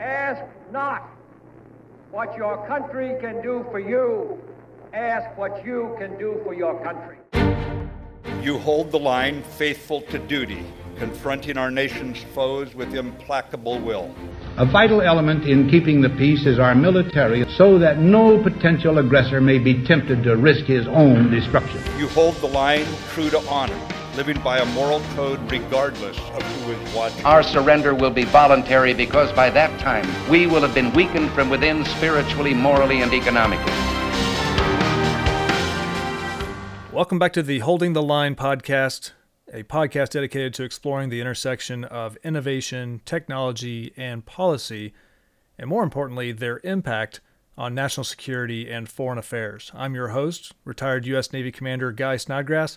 Ask not what your country can do for you. Ask what you can do for your country. You hold the line faithful to duty, confronting our nation's foes with implacable will. A vital element in keeping the peace is our military, so that no potential aggressor may be tempted to risk his own destruction. You hold the line true to honor, living by a moral code regardless of who is watching. Our surrender will be voluntary because by that time we will have been weakened from within spiritually, morally, and economically. Welcome back to the Holding the Line podcast, a podcast dedicated to exploring the intersection of innovation, technology, and policy, and more importantly, their impact on national security and foreign affairs. I'm your host, retired U.S. Navy Commander Guy Snodgrass,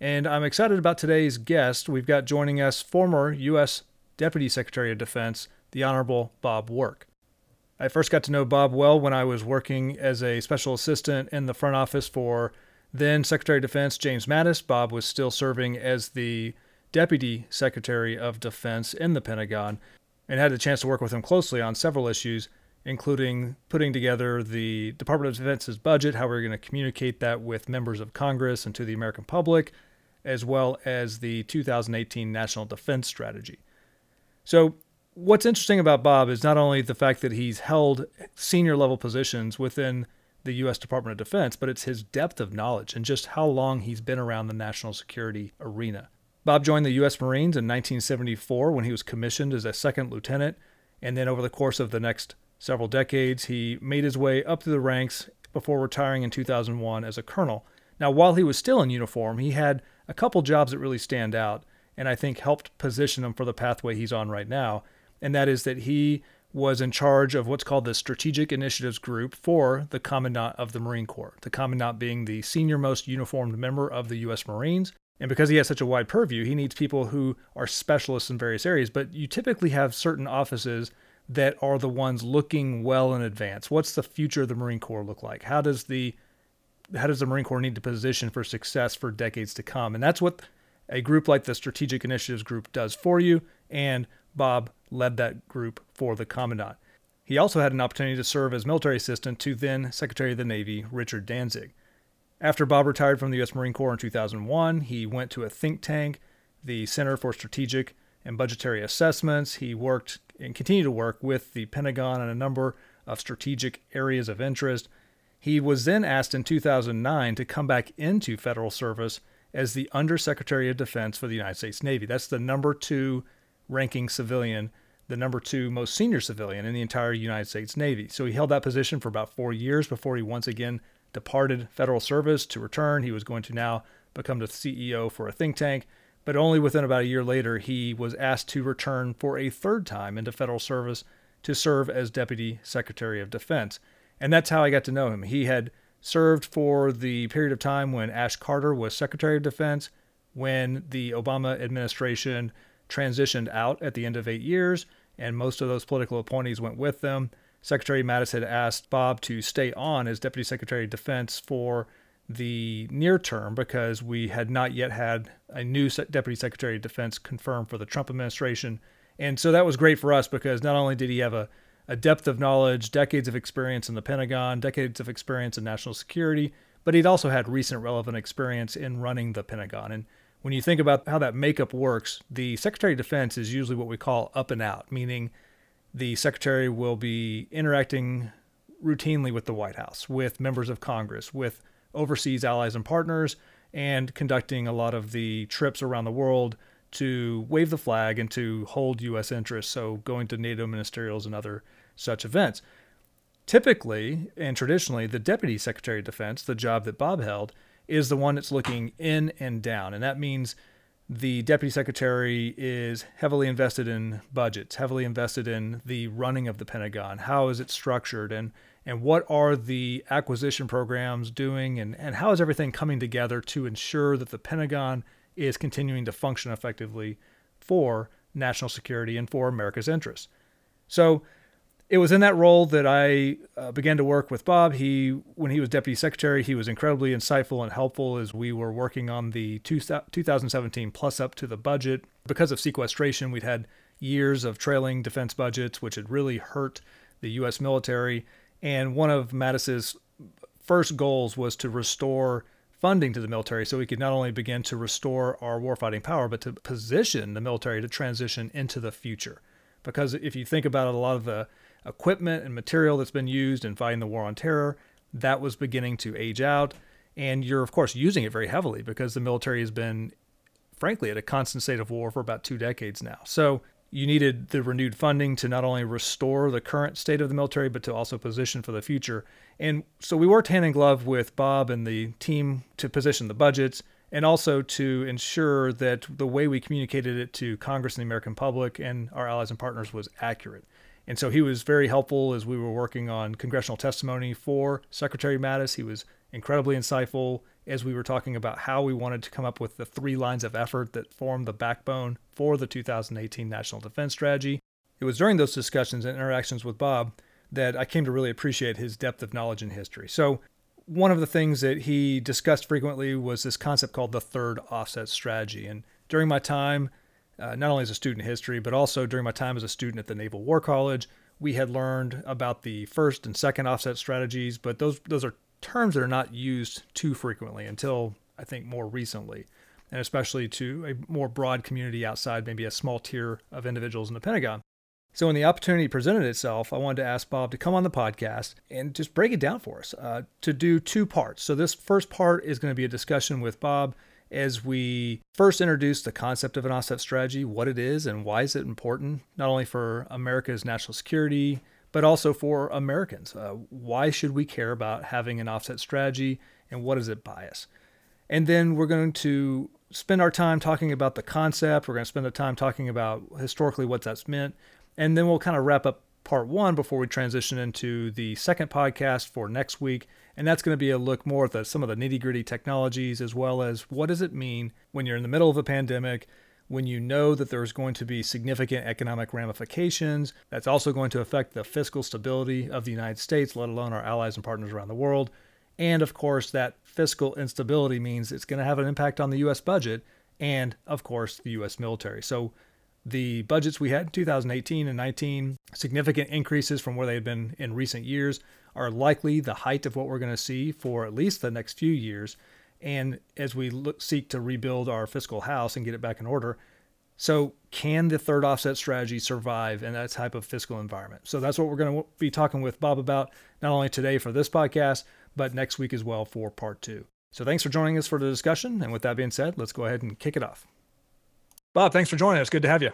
and I'm excited about today's guest. We've got joining us former U.S. Deputy Secretary of Defense, the Honorable Bob Work. I first got to know Bob well when I was working as a special assistant in the front office for then Secretary of Defense James Mattis, Bob was still serving as the Deputy Secretary of Defense in the Pentagon and had the chance to work with him closely on several issues, including putting together the Department of Defense's budget, how we're going to communicate that with members of Congress and to the American public, as well as the 2018 National Defense Strategy. So, what's interesting about Bob is not only the fact that he's held senior level positions within the U.S. Department of Defense, but it's his depth of knowledge and just how long he's been around the national security arena. Bob joined the U.S. Marines in 1974 when he was commissioned as a second lieutenant, and then over the course of the next several decades, he made his way up through the ranks before retiring in 2001 as a colonel. Now, while he was still in uniform, he had a couple jobs that really stand out and I think helped position him for the pathway he's on right now. And that is that he was in charge of what's called the Strategic Initiatives Group for the Commandant of the Marine Corps, the Commandant being the senior most uniformed member of the U.S. Marines. And because he has such a wide purview, he needs people who are specialists in various areas. But you typically have certain offices that are the ones looking well in advance. What's the future of the Marine Corps look like? How does the how does the Marine Corps need to position for success for decades to come? And that's what a group like the Strategic Initiatives Group does for you. And Bob led that group for the Commandant. He also had an opportunity to serve as military assistant to then Secretary of the Navy Richard Danzig. After Bob retired from the U.S. Marine Corps in 2001, he went to a think tank, the Center for Strategic and Budgetary Assessments. He worked and continued to work with the Pentagon on a number of strategic areas of interest. He was then asked in 2009 to come back into federal service as the Undersecretary of Defense for the United States Navy. That's the number two ranking civilian, the number two most senior civilian in the entire United States Navy. So he held that position for about four years before he once again departed federal service to return. He was going to now become the CEO for a think tank, but only within about a year later, he was asked to return for a third time into federal service to serve as Deputy Secretary of Defense. And that's how I got to know him. He had served for the period of time when Ash Carter was Secretary of Defense, when the Obama administration transitioned out at the end of eight years, and most of those political appointees went with them. Secretary Mattis had asked Bob to stay on as Deputy Secretary of Defense for the near term because we had not yet had a new Deputy Secretary of Defense confirmed for the Trump administration. And so that was great for us because not only did he have a, a depth of knowledge, decades of experience in the Pentagon, decades of experience in national security, but he'd also had recent relevant experience in running the Pentagon. And when you think about how that makeup works, the Secretary of Defense is usually what we call up and out, meaning the Secretary will be interacting routinely with the White House, with members of Congress, with overseas allies and partners, and conducting a lot of the trips around the world to wave the flag and to hold U.S. interests, so going to NATO ministerials and other such events. Typically and traditionally, the Deputy Secretary of Defense, the job that Bob held, is the one that's looking in and down. And that means the deputy secretary is heavily invested in budgets, heavily invested in the running of the Pentagon. How is it structured? And, and what are the acquisition programs doing? And, and how is everything coming together to ensure that the Pentagon is continuing to function effectively for national security and for America's interests? So it was in that role that I uh, began to work with Bob. He, when he was deputy secretary, he was incredibly insightful and helpful as we were working on the two, 2017 plus up to the budget. Because of sequestration, we'd had years of trailing defense budgets, which had really hurt the U.S. military. And one of Mattis's first goals was to restore funding to the military so we could not only begin to restore our warfighting power, but to position the military to transition into the future. Because if you think about it, a lot of the equipment and material that's been used in fighting the war on terror, that was beginning to age out. And you're, of course, using it very heavily because the military has been, frankly, at a constant state of war for about two decades now. So you needed the renewed funding to not only restore the current state of the military, but to also position for the future. And so we worked hand in glove with Bob and the team to position the budgets and also to ensure that the way we communicated it to Congress and the American public and our allies and partners was accurate. And so he was very helpful as we were working on congressional testimony for Secretary Mattis. He was incredibly insightful as we were talking about how we wanted to come up with the three lines of effort that form the backbone for the 2018 National Defense Strategy. It was during those discussions and interactions with Bob that I came to really appreciate his depth of knowledge in history. So, one of the things that he discussed frequently was this concept called the third offset strategy. And during my time, uh, not only as a student history, but also during my time as a student at the Naval War College, we had learned about the first and second offset strategies, but those those are terms that are not used too frequently until I think more recently, and especially to a more broad community outside maybe a small tier of individuals in the Pentagon. So, when the opportunity presented itself, I wanted to ask Bob to come on the podcast and just break it down for us uh, to do two parts. So, this first part is going to be a discussion with Bob as we first introduce the concept of an offset strategy, what it is, and why is it important, not only for America's national security, but also for Americans. Uh, why should we care about having an offset strategy and what does it us? And then we're going to spend our time talking about the concept. We're going to spend the time talking about historically what that's meant. And then we'll kind of wrap up part one before we transition into the second podcast for next week. And that's going to be a look more at the, some of the nitty gritty technologies as well as what does it mean when you're in the middle of a pandemic when you know that there's going to be significant economic ramifications. That's also going to affect the fiscal stability of the United States, let alone our allies and partners around the world. And of course, that fiscal instability means it's going to have an impact on the U.S. budget and, of course, the U.S. military. So, the budgets we had in 2018 and 19, significant increases from where they had been in recent years, are likely the height of what we're going to see for at least the next few years and as we look, seek to rebuild our fiscal house and get it back in order. So, can the third offset strategy survive in that type of fiscal environment? So, that's what we're going to be talking with Bob about, not only today for this podcast, but next week as well for part two. So, thanks for joining us for the discussion. And with that being said, let's go ahead and kick it off. Bob, thanks for joining us. Good to have you.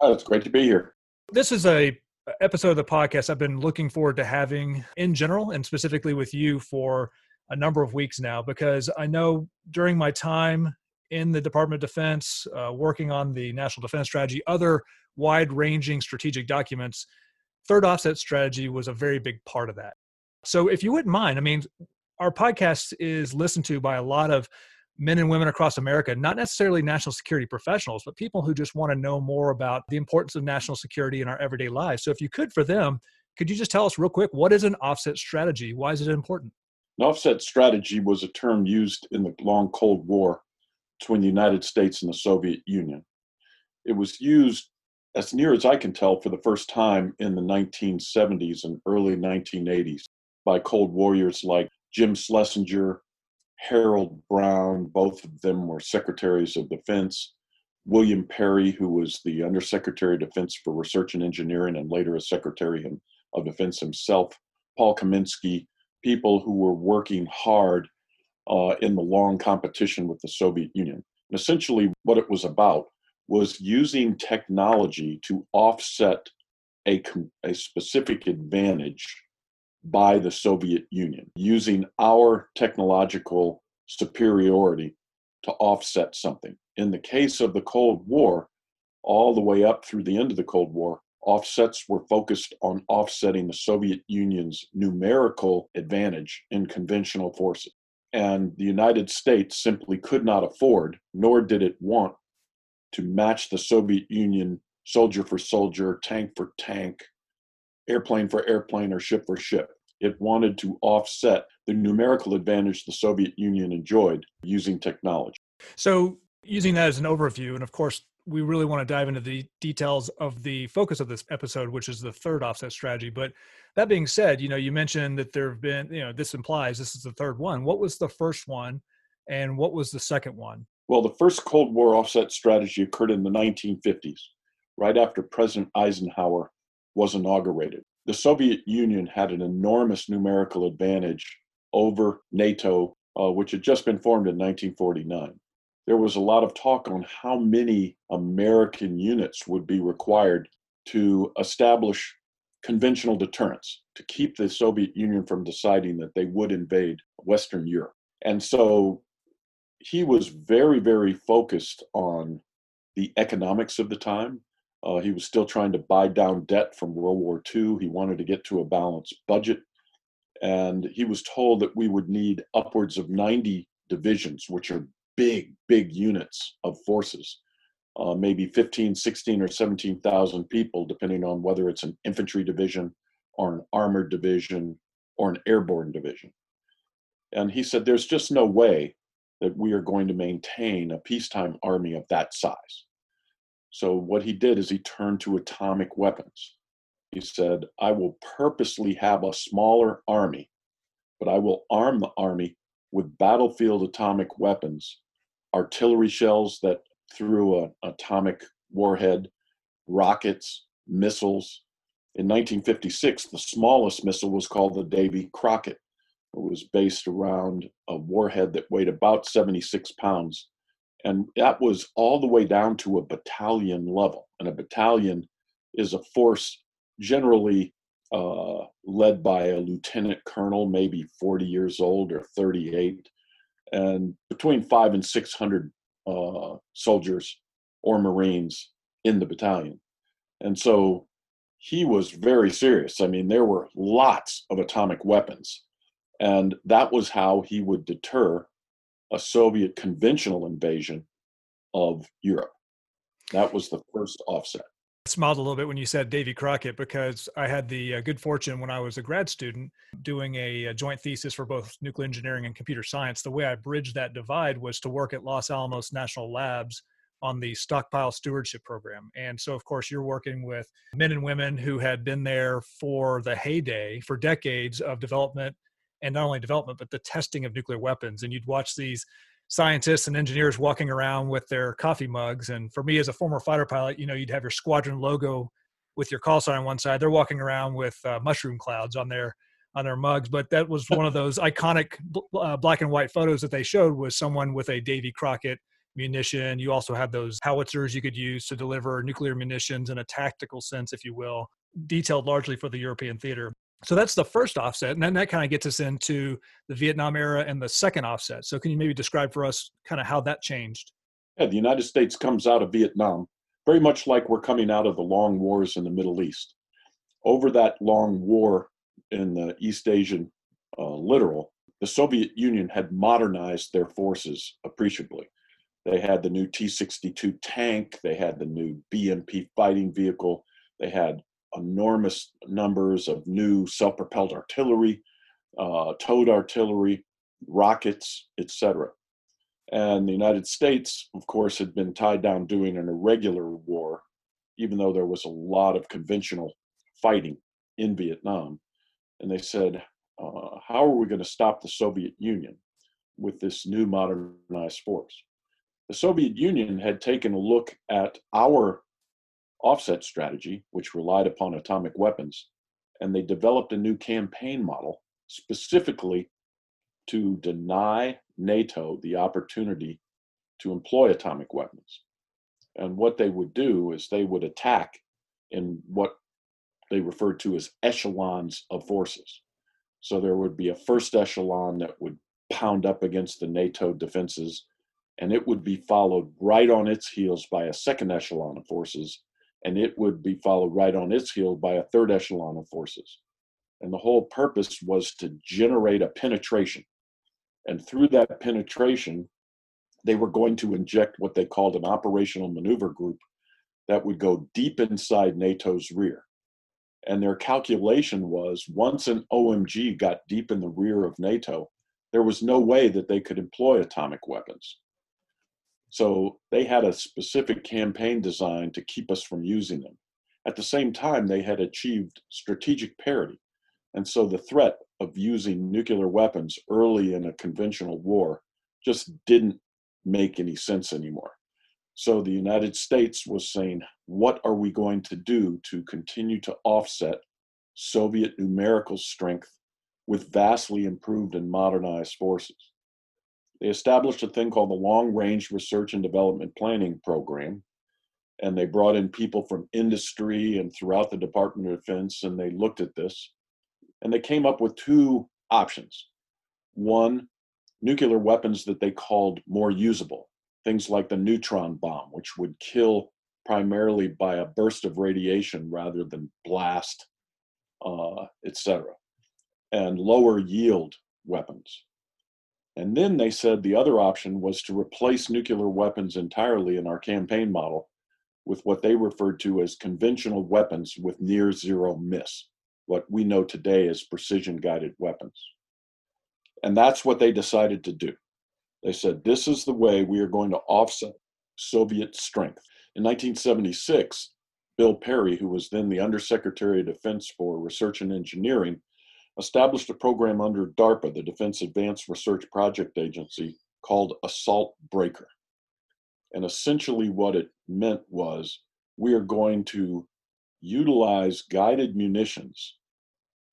Oh, it's great to be here. This is a episode of the podcast I've been looking forward to having in general and specifically with you for a number of weeks now because I know during my time in the Department of Defense, uh, working on the National Defense Strategy, other wide ranging strategic documents, third offset strategy was a very big part of that. So, if you wouldn't mind, I mean, our podcast is listened to by a lot of men and women across America, not necessarily national security professionals, but people who just want to know more about the importance of national security in our everyday lives. So, if you could, for them, could you just tell us real quick what is an offset strategy? Why is it important? An offset strategy was a term used in the long Cold War between the United States and the Soviet Union. It was used, as near as I can tell, for the first time in the 1970s and early 1980s by Cold Warriors like Jim Schlesinger, Harold Brown, both of them were secretaries of defense. William Perry, who was the Undersecretary of Defense for Research and Engineering and later a Secretary of Defense himself, Paul Kaminski, people who were working hard uh, in the long competition with the Soviet Union. And essentially, what it was about was using technology to offset a, a specific advantage by the Soviet Union, using our technological superiority to offset something. In the case of the Cold War, all the way up through the end of the Cold War, offsets were focused on offsetting the Soviet Union's numerical advantage in conventional forces. And the United States simply could not afford, nor did it want, to match the Soviet Union soldier for soldier, tank for tank, airplane for airplane, or ship for ship. It wanted to offset the numerical advantage the Soviet Union enjoyed using technology. So, using that as an overview, and of course, we really want to dive into the details of the focus of this episode, which is the third offset strategy. But that being said, you know, you mentioned that there have been, you know, this implies this is the third one. What was the first one and what was the second one? Well, the first Cold War offset strategy occurred in the 1950s, right after President Eisenhower was inaugurated. The Soviet Union had an enormous numerical advantage over NATO, uh, which had just been formed in 1949 there was a lot of talk on how many American units would be required to establish conventional deterrence to keep the Soviet Union from deciding that they would invade Western Europe. And so he was very, very focused on the economics of the time. Uh, he was still trying to buy down debt from World War II. He wanted to get to a balanced budget. And he was told that we would need upwards of 90 divisions, which are big, big units of forces, uh, maybe 15, 16, or 17,000 people, depending on whether it's an infantry division or an armored division or an airborne division. And he said, there's just no way that we are going to maintain a peacetime army of that size. So what he did is he turned to atomic weapons. He said, I will purposely have a smaller army, but I will arm the army with battlefield atomic weapons, artillery shells that threw an atomic warhead, rockets, missiles. In 1956, the smallest missile was called the Davy Crockett. It was based around a warhead that weighed about 76 pounds. And that was all the way down to a battalion level. And a battalion is a force generally uh, led by a lieutenant colonel, maybe 40 years old or 38, and between five and 600 uh, soldiers or Marines in the battalion. And so he was very serious. I mean, there were lots of atomic weapons. And that was how he would deter a Soviet conventional invasion of Europe. That was the first offset I smiled a little bit when you said Davy Crockett because I had the uh, good fortune when I was a grad student doing a, a, joint thesis for both nuclear engineering and computer science. The way I bridged that divide was to work at Los Alamos National Labs on the stockpile stewardship program. And so, of course, you're working with men and women who had been there for the heyday, for decades of development, and not only development, but the testing of nuclear weapons. And you'd watch these scientists and engineers walking around with their coffee mugs. And for me, as a former fighter pilot, you know, you'd have your squadron logo with your call sign on one side. They're walking around with uh, mushroom clouds on their on their mugs. But that was one of those iconic uh, black and white photos that they showed was someone with a Davy Crockett munition. You also had those howitzers you could use to deliver nuclear munitions in a tactical sense, if you will, detailed largely for the European theater. So that's the first offset. And then that kind of gets us into the Vietnam era and the second offset. So can you maybe describe for us kind of how that changed? Yeah, the United States comes out of Vietnam very much like we're coming out of the long wars in the Middle East. Over that long war in the East Asian uh, the Soviet Union had modernized their forces appreciably. They had the new T 62 tank, they had the new BMP fighting vehicle, they had enormous numbers of new self-propelled artillery, uh, towed artillery, rockets, etc. And the United States, of course, had been tied down doing an irregular war, even though there was a lot of conventional fighting in Vietnam. And they said, uh, how are we going to stop the Soviet Union with this new modernized force? The Soviet Union had taken a look at our offset strategy, which relied upon atomic weapons, and they developed a new campaign model specifically to deny NATO the opportunity to employ atomic weapons. And what they would do is they would attack in what they referred to as echelons of forces. So there would be a first echelon that would pound up against the NATO defenses, and it would be followed right on its heels by a second echelon of forces and it would be followed right on its heel by a third echelon of forces. And the whole purpose was to generate a penetration. And through that penetration, they were going to inject what they called an operational maneuver group that would go deep inside NATO's rear. And their calculation was once an OMG got deep in the rear of NATO, there was no way that they could employ atomic weapons. So they had a specific campaign design to keep us from using them. At the same time, they had achieved strategic parity. And so the threat of using nuclear weapons early in a conventional war just didn't make any sense anymore. So the United States was saying, what are we going to do to continue to offset Soviet numerical strength with vastly improved and modernized forces? They established a thing called the Long Range Research and Development Planning Program. And they brought in people from industry and throughout the Department of Defense, and they looked at this. And they came up with two options. One, nuclear weapons that they called more usable, things like the neutron bomb, which would kill primarily by a burst of radiation rather than blast, uh, etc., and lower yield weapons. And then they said the other option was to replace nuclear weapons entirely in our campaign model with what they referred to as conventional weapons with near zero miss, what we know today as precision guided weapons. And that's what they decided to do. They said, this is the way we are going to offset Soviet strength. In 1976, Bill Perry, who was then the Undersecretary of Defense for Research and Engineering, established a program under DARPA, the Defense Advanced Research Project Agency, called Assault Breaker. And essentially, what it meant was we are going to utilize guided munitions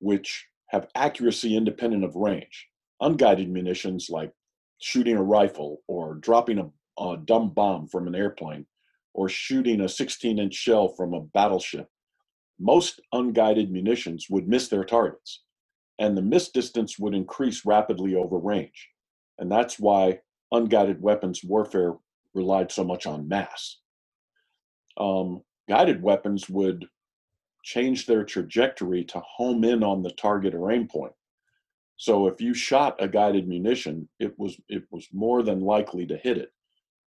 which have accuracy independent of range. Unguided munitions like shooting a rifle or dropping a, a dumb bomb from an airplane or shooting a 16 inch shell from a battleship. Most unguided munitions would miss their targets, and the miss distance would increase rapidly over range. And that's why unguided weapons warfare relied so much on mass. Um, guided weapons would change their trajectory to home in on the target or aim point. So if you shot a guided munition, it was it was more than likely to hit it.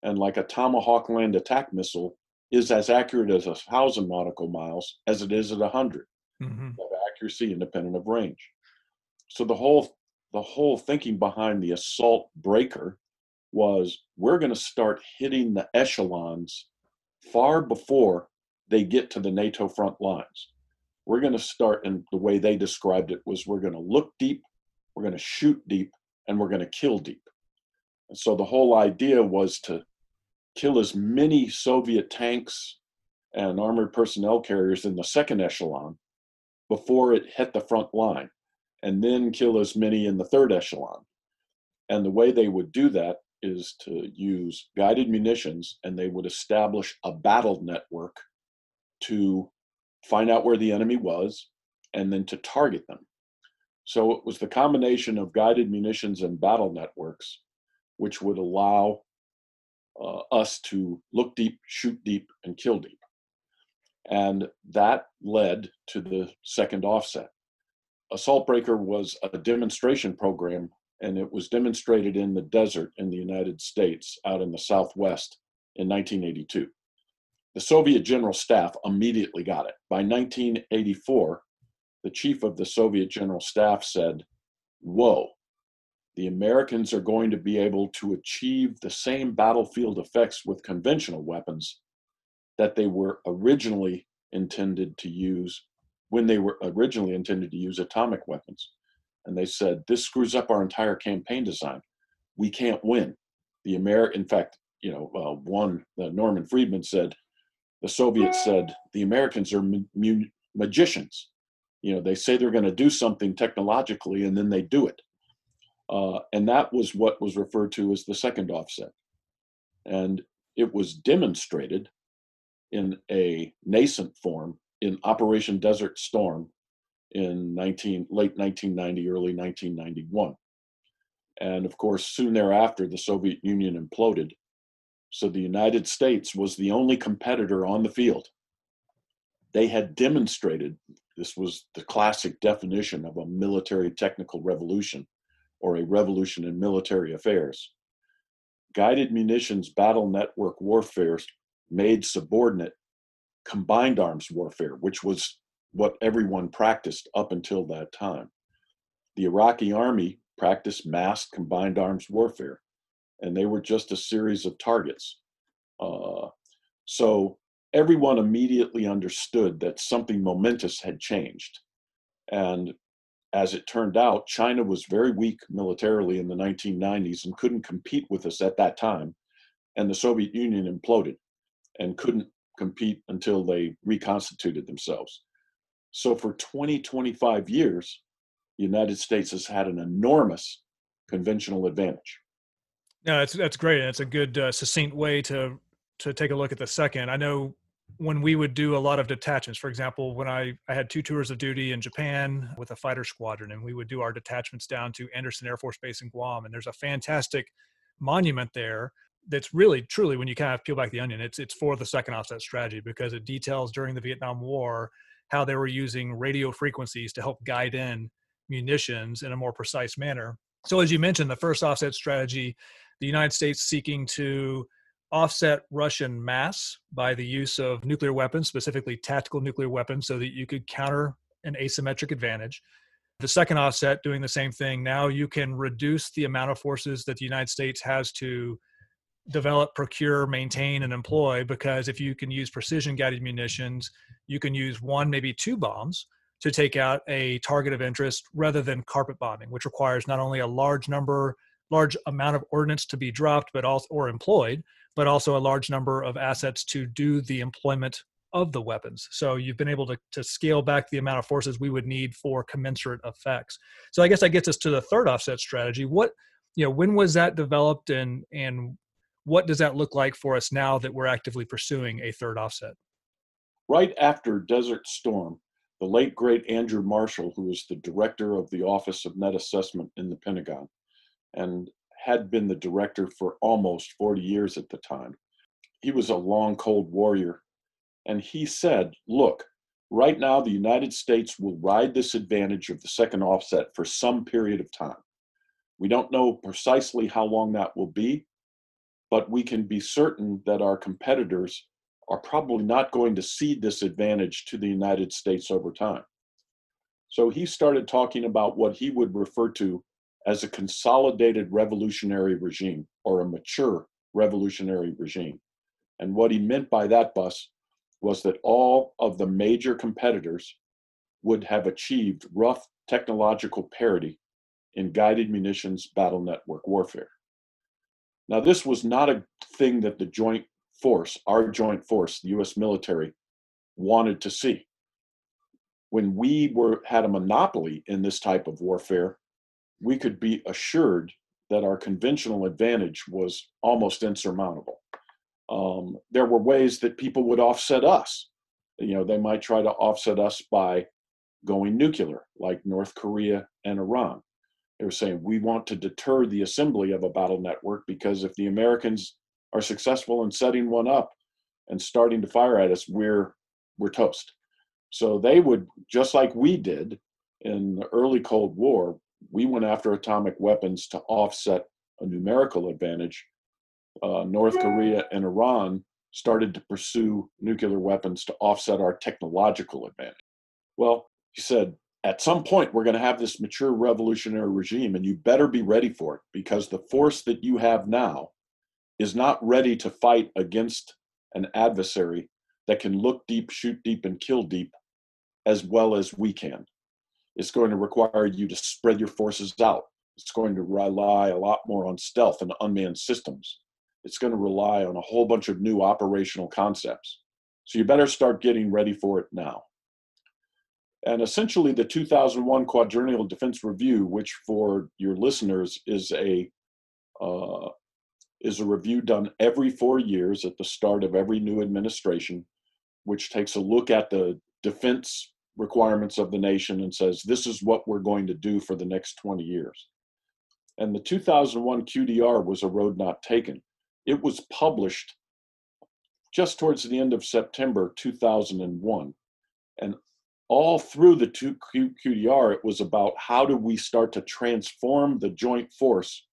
And like a Tomahawk land attack missile is as accurate as a thousand nautical miles as it is at a 100 mm-hmm. of accuracy independent of range. So the whole the whole thinking behind the assault breaker was we're going to start hitting the echelons far before they get to the NATO front lines. We're going to start, and the way they described it was we're going to look deep, we're going to shoot deep, and we're going to kill deep. And so the whole idea was to kill as many Soviet tanks and armored personnel carriers in the second echelon before it hit the front line, and then kill as many in the third echelon. And the way they would do that is to use guided munitions and they would establish a battle network to find out where the enemy was and then to target them. So it was the combination of guided munitions and battle networks which would allow uh, us to look deep, shoot deep, and kill deep. And that led to the second offset. Assault Breaker was a demonstration program and it was demonstrated in the desert in the United States out in the Southwest in 1982. The Soviet General Staff immediately got it. By 1984, the chief of the Soviet General Staff said, Whoa, the Americans are going to be able to achieve the same battlefield effects with conventional weapons that they were originally intended to use when they were originally intended to use atomic weapons and they said this screws up our entire campaign design. We can't win. The Amer, in fact, you know, uh, one uh, Norman Friedman said, the Soviets said the Americans are ma- magicians. You know, they say they're going to do something technologically, and then they do it. Uh, and that was what was referred to as the second offset. And it was demonstrated in a nascent form in Operation Desert Storm in 19, late 1990, early 1991. And of course, soon thereafter, the Soviet Union imploded. So the United States was the only competitor on the field. They had demonstrated this was the classic definition of a military technical revolution or a revolution in military affairs. Guided munitions battle network warfare made subordinate combined arms warfare, which was what everyone practiced up until that time. The Iraqi army practiced massed combined arms warfare, and they were just a series of targets. Uh, so everyone immediately understood that something momentous had changed. And as it turned out, China was very weak militarily in the 1990s and couldn't compete with us at that time. And the Soviet Union imploded and couldn't compete until they reconstituted themselves. So for 20, 25 years, the United States has had an enormous conventional advantage. No, that's that's great, and it's a good uh, succinct way to to take a look at the second. I know when we would do a lot of detachments, for example, when I, I had two tours of duty in Japan with a fighter squadron, and we would do our detachments down to Andersen Air Force Base in Guam, and there's a fantastic monument there that's really truly when you kind of peel back the onion it's it's for the second offset strategy because it details during the Vietnam War how they were using radio frequencies to help guide in munitions in a more precise manner. So as you mentioned the first offset strategy the United States seeking to offset Russian mass by the use of nuclear weapons, specifically tactical nuclear weapons, so that you could counter an asymmetric advantage. The second offset, doing the same thing, now you can reduce the amount of forces that the United States has to develop, procure, maintain, and employ. Because if you can use precision guided munitions, you can use one, maybe two bombs to take out a target of interest rather than carpet bombing, which requires not only a large number, large amount of ordnance to be dropped, but also or employed, but also a large number of assets to do the employment of the weapons. So you've been able to, to scale back the amount of forces we would need for commensurate effects. So I guess that gets us to the third offset strategy. What, you know, when was that developed and, and what does that look like for us now that we're actively pursuing a third offset? Right after Desert Storm, the late great Andrew Marshall, who was the director of the Office of Net Assessment in the Pentagon, and had been the director for almost 40 years at the time. He was a long, cold warrior. And he said, Look, right now the United States will ride this advantage of the second offset for some period of time. We don't know precisely how long that will be, but we can be certain that our competitors are probably not going to cede this advantage to the United States over time. So he started talking about what he would refer to as a consolidated revolutionary regime or a mature revolutionary regime. And what he meant by that bus was that all of the major competitors would have achieved rough technological parity in guided munitions battle network warfare. Now, this was not a thing that the joint force, our joint force, the US military, wanted to see. When we were had a monopoly in this type of warfare, we could be assured that our conventional advantage was almost insurmountable. Um, there were ways that people would offset us. You know, they might try to offset us by going nuclear, like North Korea and Iran. They were saying, we want to deter the assembly of a battle network because if the Americans are successful in setting one up and starting to fire at us, we're, we're toast. So they would, just like we did in the early Cold War, we went after atomic weapons to offset a numerical advantage. Uh, North Korea and Iran started to pursue nuclear weapons to offset our technological advantage. Well, he said, at some point, we're going to have this mature revolutionary regime, and you better be ready for it because the force that you have now is not ready to fight against an adversary that can look deep, shoot deep, and kill deep as well as we can. It's going to require you to spread your forces out. It's going to rely a lot more on stealth and unmanned systems. It's going to rely on a whole bunch of new operational concepts. So you better start getting ready for it now. And essentially, the 2001 Quadrennial Defense Review, which for your listeners is a uh, is a review done every four years at the start of every new administration, which takes a look at the defense requirements of the nation and says, this is what we're going to do for the next 20 years. And the 2001 QDR was a road not taken. It was published just towards the end of September 2001. And all through the two QDR, it was about how do we start to transform the joint force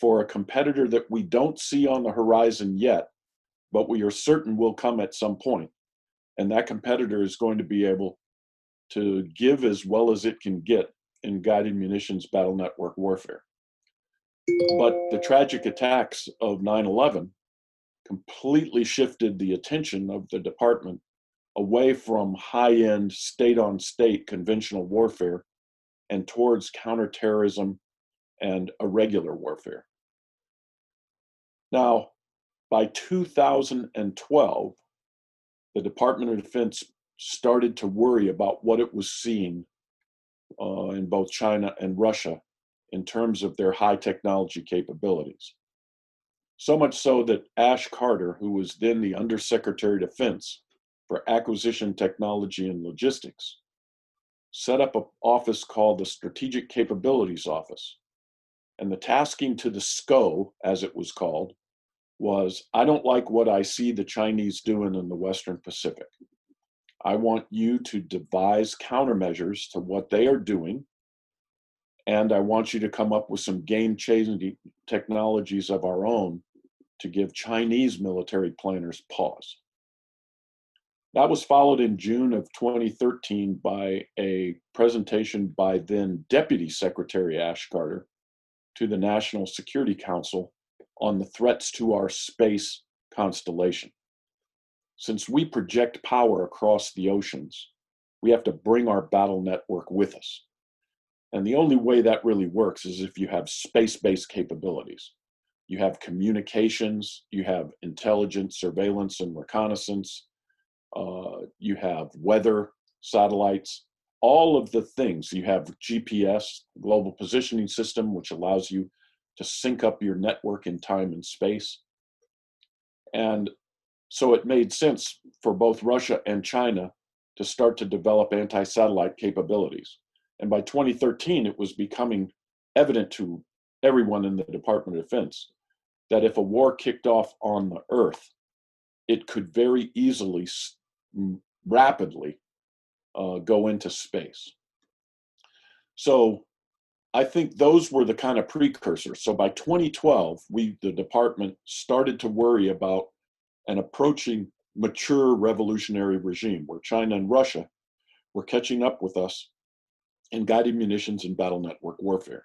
for a competitor that we don't see on the horizon yet, but we are certain will come at some point. And that competitor is going to be able to give as well as it can get in guided munitions battle network warfare. But the tragic attacks of 9 11 completely shifted the attention of the department away from high end state on state conventional warfare and towards counterterrorism and irregular warfare. Now, by 2012, the Department of Defense started to worry about what it was seeing uh, in both China and Russia in terms of their high technology capabilities. So much so that Ash Carter, who was then the Undersecretary of Defense for Acquisition Technology and Logistics, set up an office called the Strategic Capabilities Office. And the tasking to the SCO, as it was called, was I don't like what I see the Chinese doing in the Western Pacific. I want you to devise countermeasures to what they are doing. And I want you to come up with some game changing technologies of our own to give Chinese military planners pause. That was followed in June of 2013 by a presentation by then Deputy Secretary Ash Carter to the National Security Council on the threats to our space constellation. Since we project power across the oceans, we have to bring our battle network with us. And the only way that really works is if you have space based capabilities. You have communications, you have intelligence, surveillance, and reconnaissance, uh, you have weather satellites, all of the things. You have GPS, global positioning system, which allows you to sync up your network in time and space. And so it made sense for both Russia and China to start to develop anti satellite capabilities. And by 2013, it was becoming evident to everyone in the Department of Defense that if a war kicked off on the Earth, it could very easily, rapidly uh, go into space. So I think those were the kind of precursors. So by 2012, we, the department, started to worry about an approaching mature revolutionary regime where China and Russia were catching up with us in guided munitions and battle network warfare.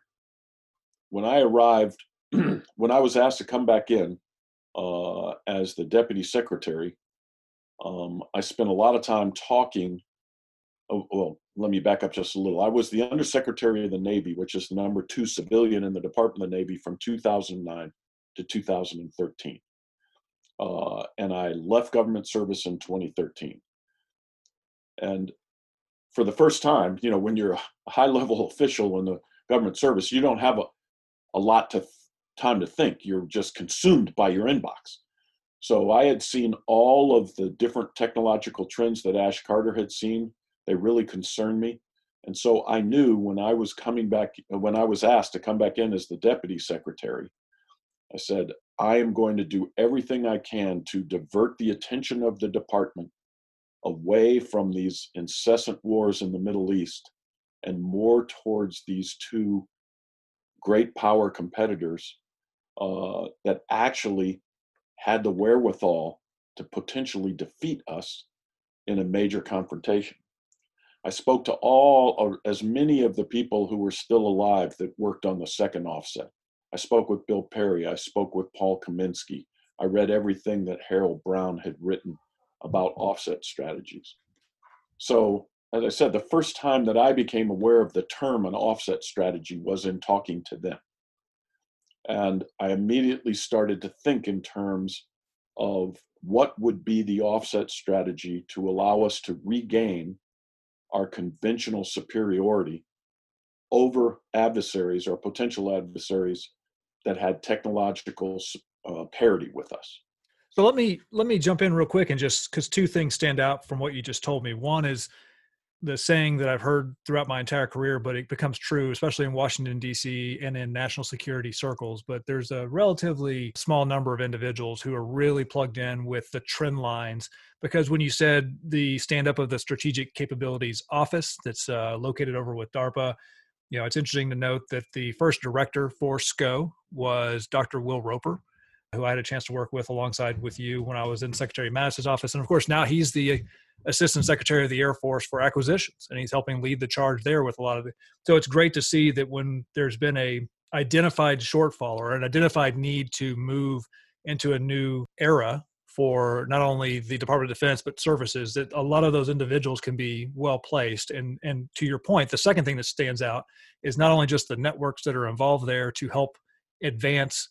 When I arrived, when I was asked to come back in uh, as the deputy secretary, um, I spent a lot of time talking oh, well, let me back up just a little. I was the Undersecretary of the Navy, which is the number two civilian in the Department of the Navy from 2009 to 2013. Uh, and I left government service in 2013. And for the first time, you know, when you're a high level official in the government service, you don't have a, a lot to time to think. You're just consumed by your inbox. So I had seen all of the different technological trends that Ash Carter had seen they really concerned me. And so I knew when I was coming back, when I was asked to come back in as the deputy secretary, I said, I am going to do everything I can to divert the attention of the department away from these incessant wars in the Middle East and more towards these two great power competitors uh, that actually had the wherewithal to potentially defeat us in a major confrontation. I spoke to all or as many of the people who were still alive that worked on the second offset. I spoke with Bill Perry. I spoke with Paul Kaminski. I read everything that Harold Brown had written about offset strategies. So, as I said, the first time that I became aware of the term an offset strategy was in talking to them. And I immediately started to think in terms of what would be the offset strategy to allow us to regain our conventional superiority over adversaries or potential adversaries that had technological uh, parity with us. So let me let me jump in real quick and just because two things stand out from what you just told me. One is the saying that I've heard throughout my entire career, but it becomes true, especially in Washington, D.C. and in national security circles. But there's a relatively small number of individuals who are really plugged in with the trend lines. Because when you said the stand up of the Strategic Capabilities Office that's uh, located over with DARPA, you know, it's interesting to note that the first director for SCO was Dr. Will Roper, who I had a chance to work with alongside with you when I was in Secretary Mattis's office. And of course, now he's the Assistant Secretary of the Air Force for acquisitions, and he's helping lead the charge there with a lot of it. So it's great to see that when there's been a identified shortfall or an identified need to move into a new era for not only the Department of Defense but services that a lot of those individuals can be well placed and and to your point the second thing that stands out is not only just the networks that are involved there to help advance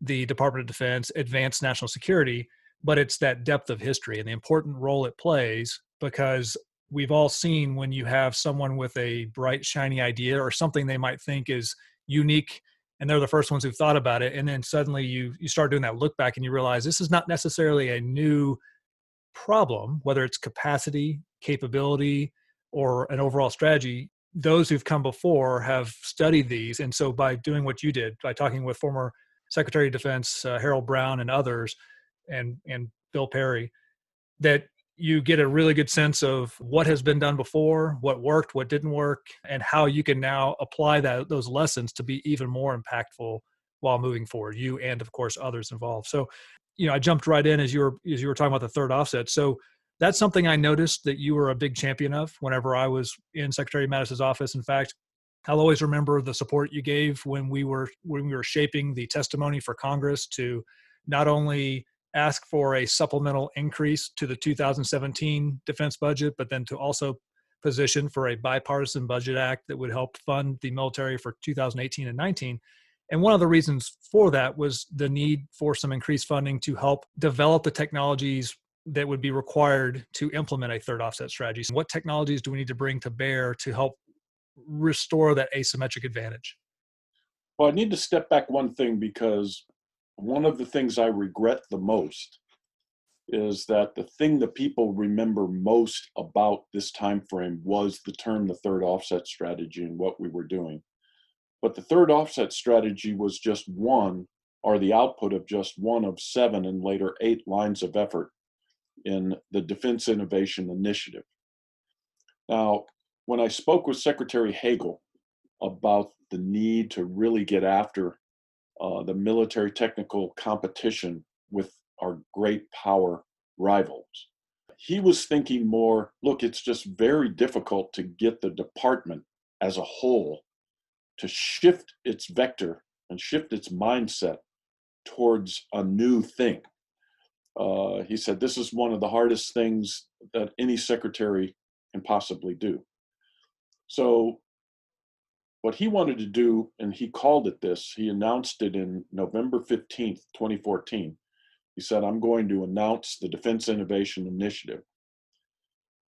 the Department of Defense advance national security but it's that depth of history and the important role it plays because we've all seen when you have someone with a bright shiny idea or something they might think is unique and they're the first ones who've thought about it and then suddenly you you start doing that look back and you realize this is not necessarily a new problem whether it's capacity capability or an overall strategy those who've come before have studied these and so by doing what you did by talking with former secretary of defense uh, harold brown and others and and bill perry that you get a really good sense of what has been done before, what worked, what didn't work, and how you can now apply that those lessons to be even more impactful while moving forward. You and of course others involved. So, you know, I jumped right in as you were as you were talking about the third offset. So that's something I noticed that you were a big champion of whenever I was in Secretary Mattis's office. In fact, I'll always remember the support you gave when we were when we were shaping the testimony for Congress to not only ask for a supplemental increase to the 2017 defense budget, but then to also position for a bipartisan budget act that would help fund the military for 2018 and 19. And one of the reasons for that was the need for some increased funding to help develop the technologies that would be required to implement a third offset strategy. So what technologies do we need to bring to bear to help restore that asymmetric advantage? Well, I need to step back one thing because one of the things I regret the most is that the thing that people remember most about this time frame was the term the third offset strategy and what we were doing. But the third offset strategy was just one, or the output of just one of seven and later eight lines of effort in the Defense Innovation Initiative. Now, when I spoke with Secretary Hagel about the need to really get after uh, the military technical competition with our great power rivals. He was thinking more look, it's just very difficult to get the department as a whole to shift its vector and shift its mindset towards a new thing. Uh, he said, This is one of the hardest things that any secretary can possibly do. So what he wanted to do, and he called it this, he announced it in November 15th, 2014. He said, I'm going to announce the Defense Innovation Initiative.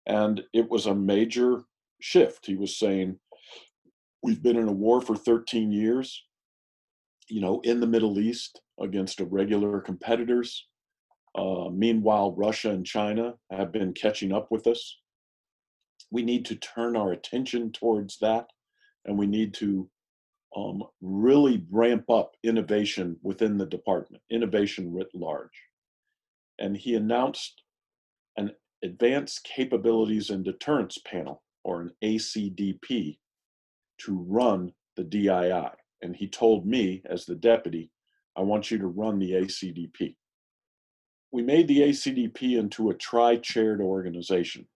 And it was a major shift. He was saying, We've been in a war for 13 years, you know, in the Middle East against irregular competitors. Uh, meanwhile, Russia and China have been catching up with us. We need to turn our attention towards that and we need to um, really ramp up innovation within the department, innovation writ large. And he announced an Advanced Capabilities and Deterrence Panel, or an ACDP, to run the DII. And he told me, as the deputy, I want you to run the ACDP. We made the ACDP into a tri chaired organization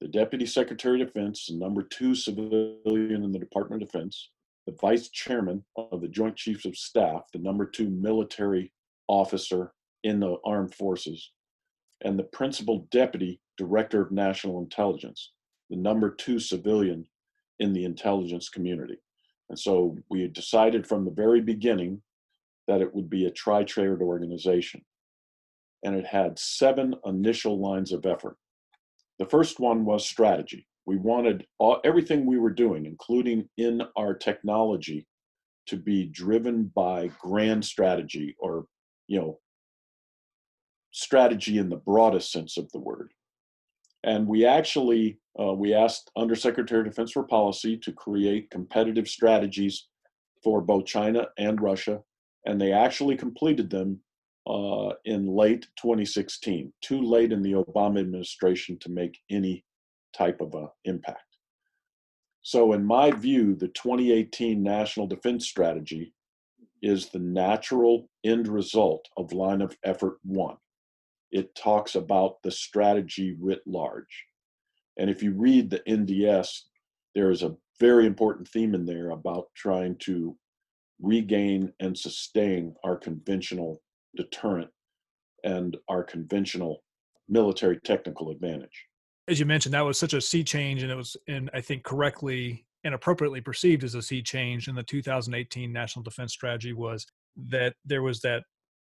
the Deputy Secretary of Defense, the number two civilian in the Department of Defense, the Vice Chairman of the Joint Chiefs of Staff, the number two military officer in the armed forces, and the Principal Deputy Director of National Intelligence, the number two civilian in the intelligence community. And so we had decided from the very beginning that it would be a tri tiered organization. And it had seven initial lines of effort. The first one was strategy. We wanted all, everything we were doing, including in our technology, to be driven by grand strategy or, you know, strategy in the broadest sense of the word. And we actually uh, we asked Undersecretary of Defense for Policy to create competitive strategies for both China and Russia, and they actually completed them uh, in late 2016, too late in the Obama administration to make any type of an impact. So, in my view, the 2018 National Defense Strategy is the natural end result of line of effort one. It talks about the strategy writ large. And if you read the NDS, there is a very important theme in there about trying to regain and sustain our conventional deterrent and our conventional military technical advantage. As you mentioned, that was such a sea change, and it was, and I think correctly and appropriately perceived as a sea change in the 2018 National Defense Strategy was that there was that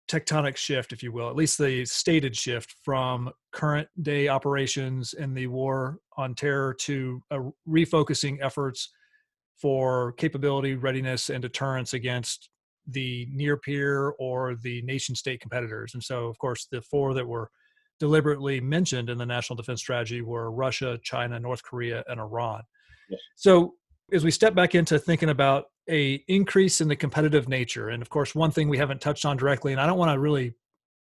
tectonic shift, if you will, at least the stated shift from current day operations in the war on terror to refocusing efforts for capability, readiness, and deterrence against the near peer or the nation state competitors. And so, of course, the four that were deliberately mentioned in the national defense strategy were Russia, China, North Korea, and Iran. Yes. So, as we step back into thinking about a increase in the competitive nature and of course one thing we haven't touched on directly and i don't want to really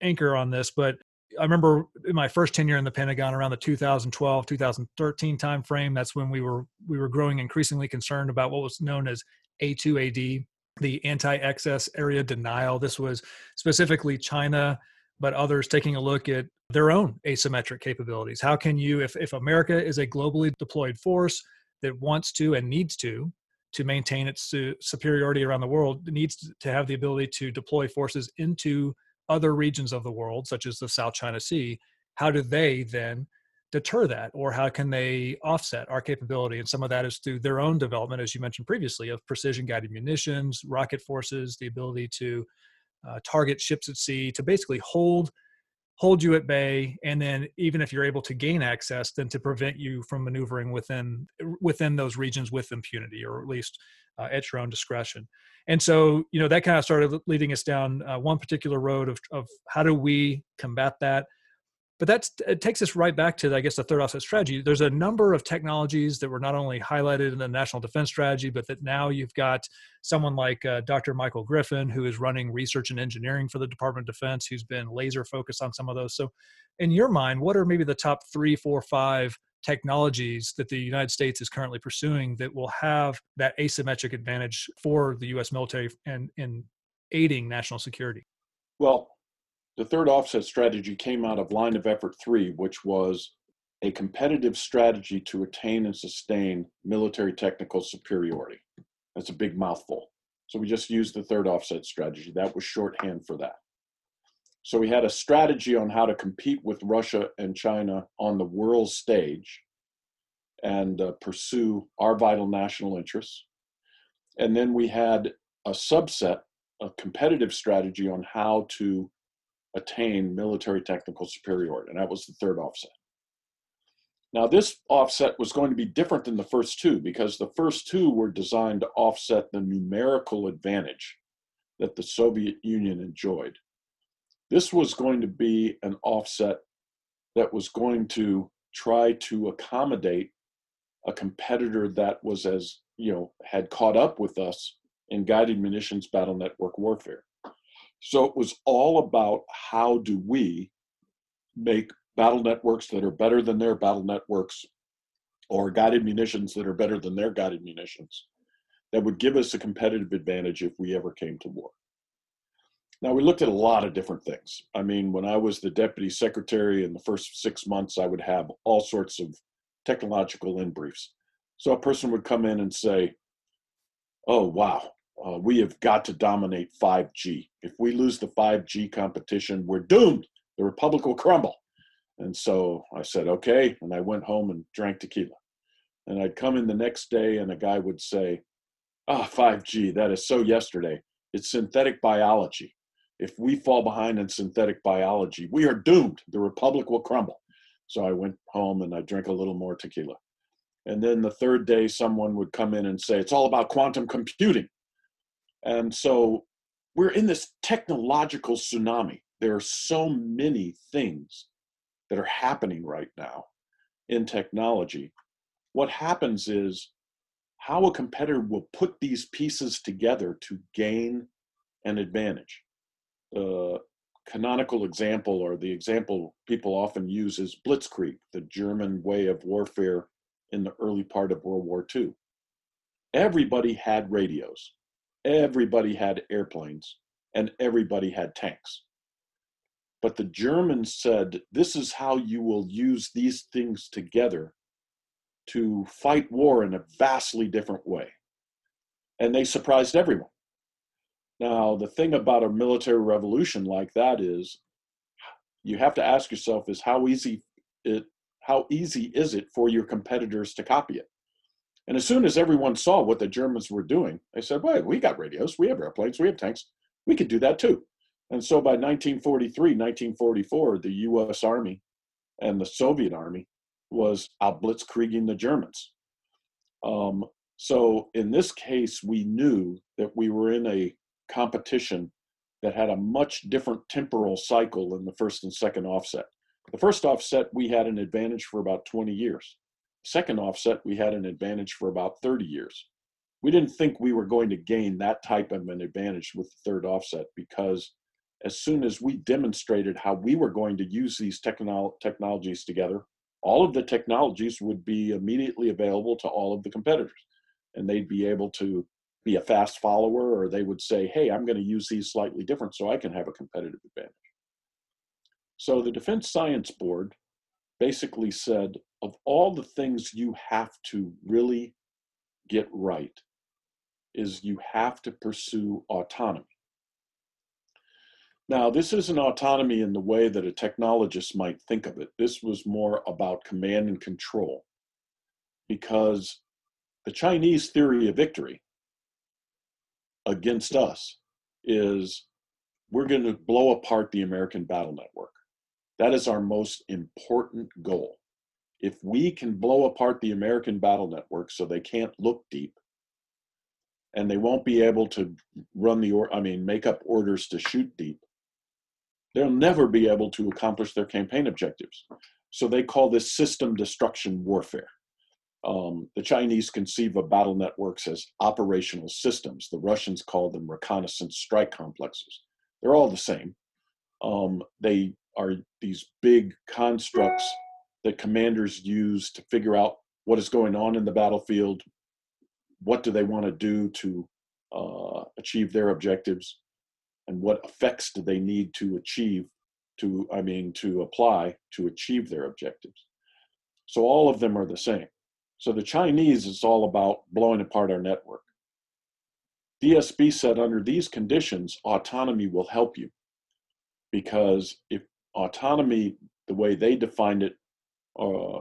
anchor on this but i remember in my first tenure in the pentagon around the 2012 2013 timeframe that's when we were we were growing increasingly concerned about what was known as a2ad the anti-access area denial this was specifically china but others taking a look at their own asymmetric capabilities how can you if, if america is a globally deployed force that wants to and needs to to maintain its uh, superiority around the world needs to have the ability to deploy forces into other regions of the world, such as the South China Sea. How do they then deter that, or how can they offset our capability? And some of that is through their own development, as you mentioned previously, of precision guided munitions, rocket forces, the ability to uh, target ships at sea, to basically hold hold you at bay and then even if you're able to gain access then to prevent you from maneuvering within within those regions with impunity or at least uh, at your own discretion and so you know that kind of started leading us down uh, one particular road of, of how do we combat that but that's it takes us right back to i guess the third offset strategy. There's a number of technologies that were not only highlighted in the national defense strategy but that now you've got someone like uh, dr michael griffin who is running research and engineering for the department of defense who's been laser focused on some of those. So in your mind what are maybe the top three four five technologies that the united states is currently pursuing that will have that asymmetric advantage for the us military and in aiding national security? Well the third offset strategy came out of line of effort three, which was a competitive strategy to attain and sustain military technical superiority. That's a big mouthful. So we just used the third offset strategy. That was shorthand for that. So we had a strategy on how to compete with Russia and China on the world stage and uh, pursue our vital national interests. And then we had a subset, a competitive strategy on how to attain military technical superiority, and that was the third offset. Now, this offset was going to be different than the first two because the first two were designed to offset the numerical advantage that the Soviet Union enjoyed. This was going to be an offset that was going to try to accommodate a competitor that was as, you know, had caught up with us in guided munitions battle network warfare. So it was all about how do we make battle networks that are better than their battle networks or guided munitions that are better than their guided munitions that would give us a competitive advantage if we ever came to war. Now, we looked at a lot of different things. I mean, when I was the deputy secretary in the first six months, I would have all sorts of technological in briefs. So a person would come in and say, Oh, wow, uh, we have got to dominate 5G. If we lose the 5G competition, we're doomed. The republic will crumble. And so I said, okay. And I went home and drank tequila. And I'd come in the next day and a guy would say, ah, oh, 5G, that is so yesterday. It's synthetic biology. If we fall behind in synthetic biology, we are doomed. The republic will crumble. So I went home and I drank a little more tequila. And then the third day, someone would come in and say, it's all about quantum computing. And so we're in this technological tsunami. There are so many things that are happening right now in technology. What happens is how a competitor will put these pieces together to gain an advantage. The canonical example, or the example people often use, is Blitzkrieg, the German way of warfare in the early part of World War II. Everybody had radios everybody had airplanes and everybody had tanks. But the Germans said, this is how you will use these things together to fight war in a vastly different way. And they surprised everyone. Now, the thing about a military revolution like that is you have to ask yourself is how easy it how easy is it for your competitors to copy it? And as soon as everyone saw what the Germans were doing, they said, well, we got radios, we have airplanes, we have tanks, we could do that too. And so by 1943, 1944, the US Army and the Soviet Army was out blitzkrieging the Germans. Um, so in this case, we knew that we were in a competition that had a much different temporal cycle than the first and second offset. The first offset, we had an advantage for about 20 years. Second offset, we had an advantage for about 30 years. We didn't think we were going to gain that type of an advantage with the third offset because as soon as we demonstrated how we were going to use these technolo- technologies together, all of the technologies would be immediately available to all of the competitors. And they'd be able to be a fast follower, or they would say, hey, I'm going to use these slightly different so I can have a competitive advantage. So the Defense Science Board basically said of all the things you have to really get right, is you have to pursue autonomy. Now, this isn't autonomy in the way that a technologist might think of it. This was more about command and control. Because the Chinese theory of victory against us is we're going to blow apart the American battle network. That is our most important goal. If we can blow apart the American battle network so they can't look deep and they won't be able to run the or I mean make up orders to shoot deep, they'll never be able to accomplish their campaign objectives. So they call this system destruction warfare. Um, the Chinese conceive of battle networks as operational systems. The Russians call them reconnaissance strike complexes. They're all the same. Um, they are these big constructs that commanders use to figure out what is going on in the battlefield, what do they want to do to uh, achieve their objectives, and what effects do they need to achieve to, I mean, to apply to achieve their objectives. So all of them are the same. So the Chinese is all about blowing apart our network. DSB said under these conditions, autonomy will help you because if autonomy, the way they defined it, uh,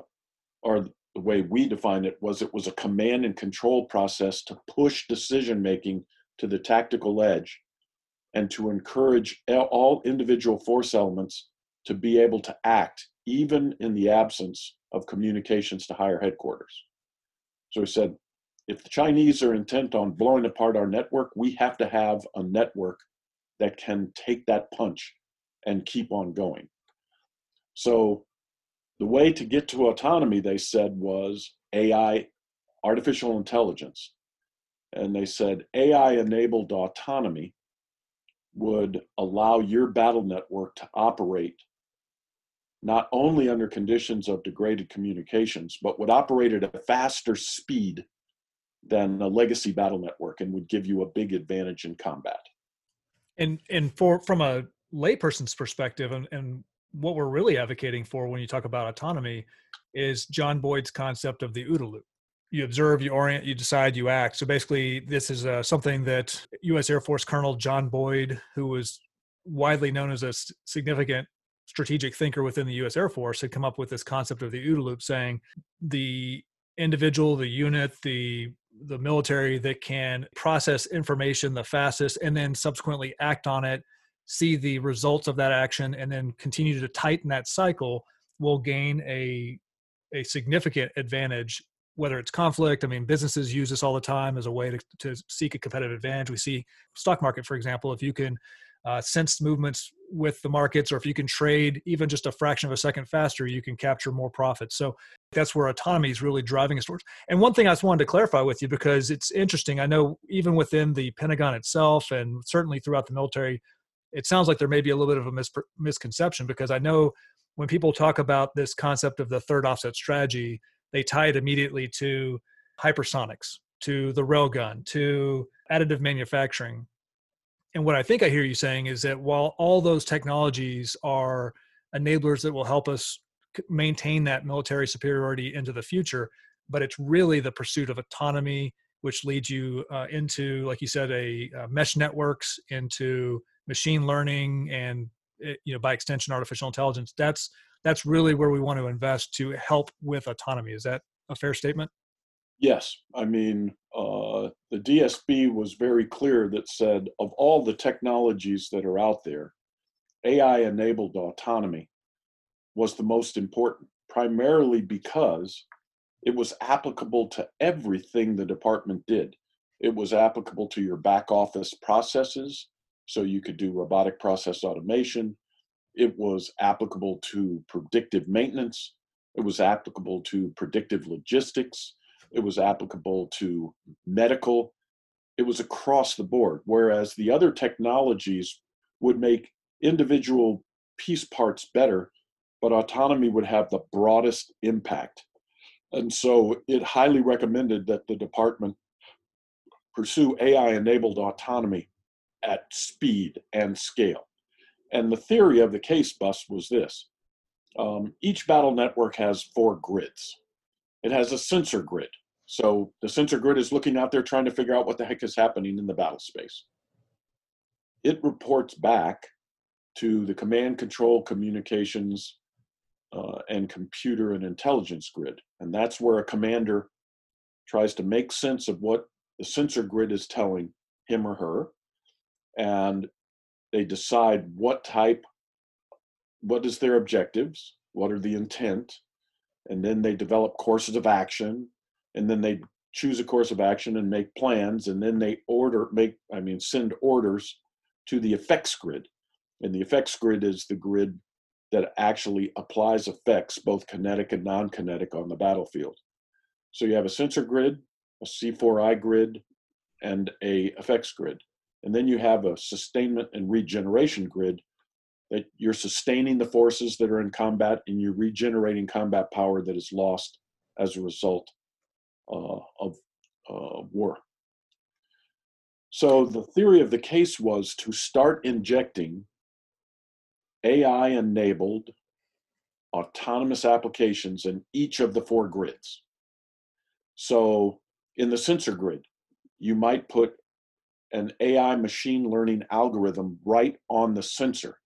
or the way we defined it, was it was a command and control process to push decision making to the tactical edge and to encourage all individual force elements to be able to act even in the absence of communications to higher headquarters. So he said, if the Chinese are intent on blowing apart our network, we have to have a network that can take that punch and keep on going. So the way to get to autonomy, they said, was AI, artificial intelligence. And they said AI enabled autonomy would allow your battle network to operate not only under conditions of degraded communications, but would operate at a faster speed than a legacy battle network and would give you a big advantage in combat. And and for from a layperson's perspective, and, and what we're really advocating for when you talk about autonomy is John Boyd's concept of the OODA loop you observe, you orient, you decide, you act. So basically, this is uh, something that U.S. Air Force Colonel John Boyd, who was widely known as a significant strategic thinker within the U.S. Air Force, had come up with this concept of the OODA loop, saying the individual, the unit, the the military that can process information the fastest and then subsequently act on it, see the results of that action, and then continue to tighten that cycle will gain a a significant advantage whether it's conflict. I mean, businesses use this all the time as a way to, to seek a competitive advantage. We see stock market, for example, if you can uh, sense movements with the markets, or if you can trade even just a fraction of a second faster, you can capture more profits. So that's where autonomy is really driving us towards. And one thing I just wanted to clarify with you because it's interesting. I know even within the Pentagon itself, and certainly throughout the military, it sounds like there may be a little bit of a mis- misconception because I know when people talk about this concept of the third offset strategy, they tie it immediately to hypersonics, to the railgun, to additive manufacturing. And what I think I hear you saying is that while all those technologies are enablers that will help us maintain that military superiority into the future, but it's really the pursuit of autonomy which leads you uh, into, like you said, a, uh, mesh networks, into machine learning, and you know, by extension, artificial intelligence. That's that's really where we want to invest to help with autonomy. Is that a fair statement? Yes, I mean uh, the DSB was very clear that said of all the technologies that are out there, AI-enabled autonomy was the most important, primarily because it was applicable to everything the department did. It was applicable to your back office processes, so you could do robotic process automation. It was applicable to predictive maintenance. It was applicable to predictive logistics. It was applicable to medical. It was across the board. Whereas the other technologies would make individual piece parts better, but autonomy would have the broadest impact. And so it highly recommended that the department pursue AI enabled autonomy at speed and scale. And the theory of the case bus was this um, each battle network has four grids. It has a sensor grid. So the sensor grid is looking out there trying to figure out what the heck is happening in the battle space. It reports back to the command control communications uh, and computer and intelligence grid. And that's where a commander tries to make sense of what the sensor grid is telling him or her. And they decide what type, what is their objectives, what are the intent, and then they develop courses of action, and then they choose a course of action and make plans, and then they order, make, I mean, send orders to the effects grid. And the effects grid is the grid that actually applies effects, both kinetic and non kinetic, on the battlefield. So you have a sensor grid, a C4I grid, and a effects grid. And then you have a sustainment and regeneration grid that you're sustaining the forces that are in combat and you're regenerating combat power that is lost as a result uh, of uh, war. So the theory of the case was to start injecting AI enabled autonomous applications in each of the four grids. So in the sensor grid, you might put an AI machine learning algorithm right on the sensor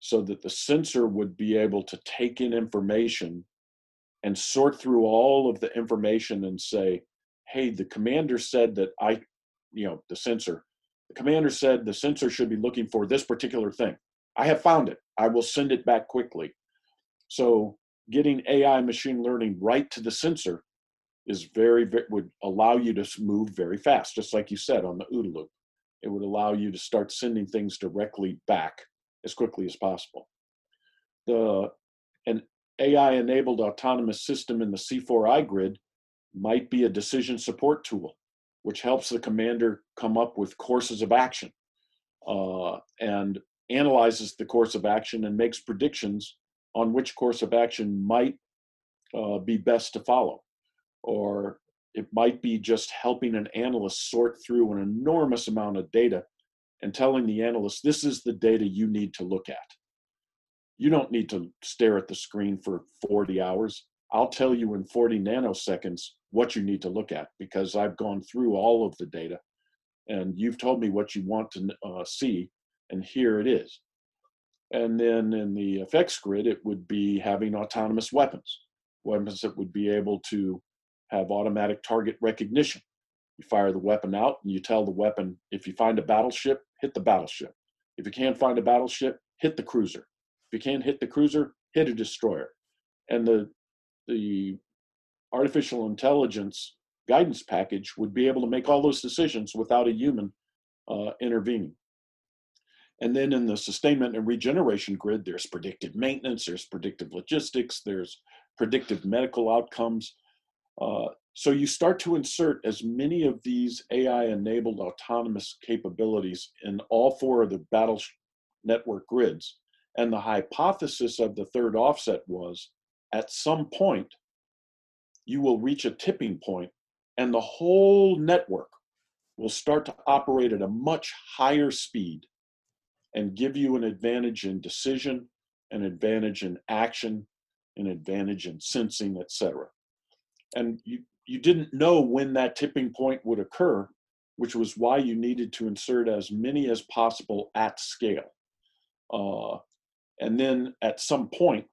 so that the sensor would be able to take in information and sort through all of the information and say, hey, the commander said that I, you know, the sensor, the commander said the sensor should be looking for this particular thing. I have found it. I will send it back quickly. So getting AI machine learning right to the sensor is very, very would allow you to move very fast, just like you said on the OODA loop. It would allow you to start sending things directly back as quickly as possible. The an AI enabled autonomous system in the C4I grid might be a decision support tool, which helps the commander come up with courses of action. Uh, and analyzes the course of action and makes predictions on which course of action might uh, be best to follow. Or it might be just helping an analyst sort through an enormous amount of data and telling the analyst, this is the data you need to look at. You don't need to stare at the screen for 40 hours. I'll tell you in 40 nanoseconds what you need to look at because I've gone through all of the data and you've told me what you want to uh, see and here it is. And then in the effects grid, it would be having autonomous weapons, weapons that would be able to have automatic target recognition. You fire the weapon out and you tell the weapon, if you find a battleship, hit the battleship. If you can't find a battleship, hit the cruiser. If you can't hit the cruiser, hit a destroyer. And the, the artificial intelligence guidance package would be able to make all those decisions without a human uh, intervening. And then in the sustainment and regeneration grid, there's predictive maintenance, there's predictive logistics, there's predictive medical outcomes. Uh, so you start to insert as many of these AI enabled autonomous capabilities in all four of the battle network grids. And the hypothesis of the third offset was at some point, you will reach a tipping point and the whole network will start to operate at a much higher speed and give you an advantage in decision, an advantage in action, an advantage in sensing, etc. And you, you didn't know when that tipping point would occur, which was why you needed to insert as many as possible at scale. Uh, and then at some point,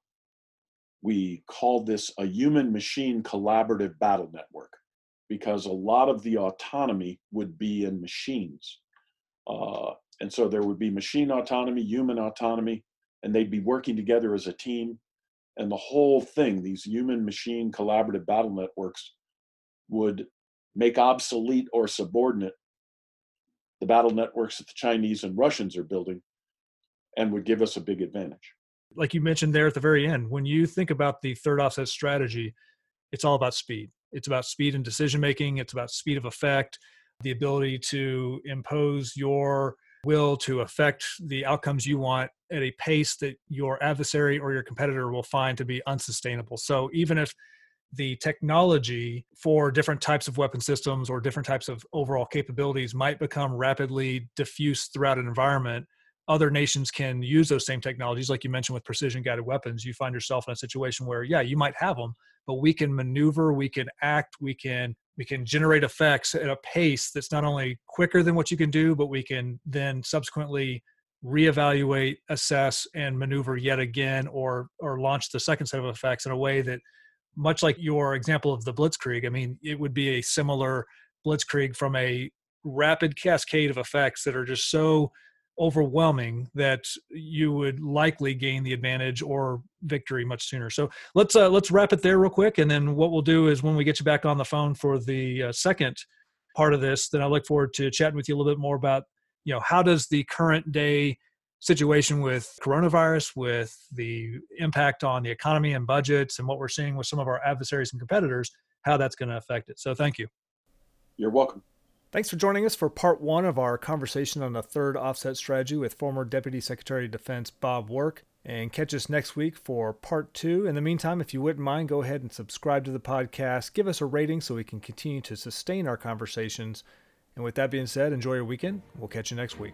we called this a human machine collaborative battle network because a lot of the autonomy would be in machines. Uh, and so there would be machine autonomy, human autonomy, and they'd be working together as a team. And the whole thing, these human machine collaborative battle networks, would make obsolete or subordinate the battle networks that the Chinese and Russians are building and would give us a big advantage. Like you mentioned there at the very end, when you think about the third offset strategy, it's all about speed. It's about speed and decision making, it's about speed of effect, the ability to impose your will to affect the outcomes you want at a pace that your adversary or your competitor will find to be unsustainable. So even if the technology for different types of weapon systems or different types of overall capabilities might become rapidly diffused throughout an environment other nations can use those same technologies like you mentioned with precision guided weapons you find yourself in a situation where yeah you might have them but we can maneuver we can act we can we can generate effects at a pace that's not only quicker than what you can do but we can then subsequently reevaluate assess and maneuver yet again or or launch the second set of effects in a way that much like your example of the blitzkrieg i mean it would be a similar blitzkrieg from a rapid cascade of effects that are just so overwhelming that you would likely gain the advantage or victory much sooner. So let's uh, let's wrap it there real quick, and then what we'll do is when we get you back on the phone for the uh, second part of this, then I look forward to chatting with you a little bit more about you know how does the current day situation with coronavirus, with the impact on the economy and budgets, and what we're seeing with some of our adversaries and competitors, how that's going to affect it. So thank you. You're welcome. Thanks for joining us for part one of our conversation on the third offset strategy with former Deputy Secretary of Defense Bob Work. And catch us next week for part two. In the meantime, if you wouldn't mind, go ahead and subscribe to the podcast. Give us a rating so we can continue to sustain our conversations. And with that being said, enjoy your weekend. We'll catch you next week.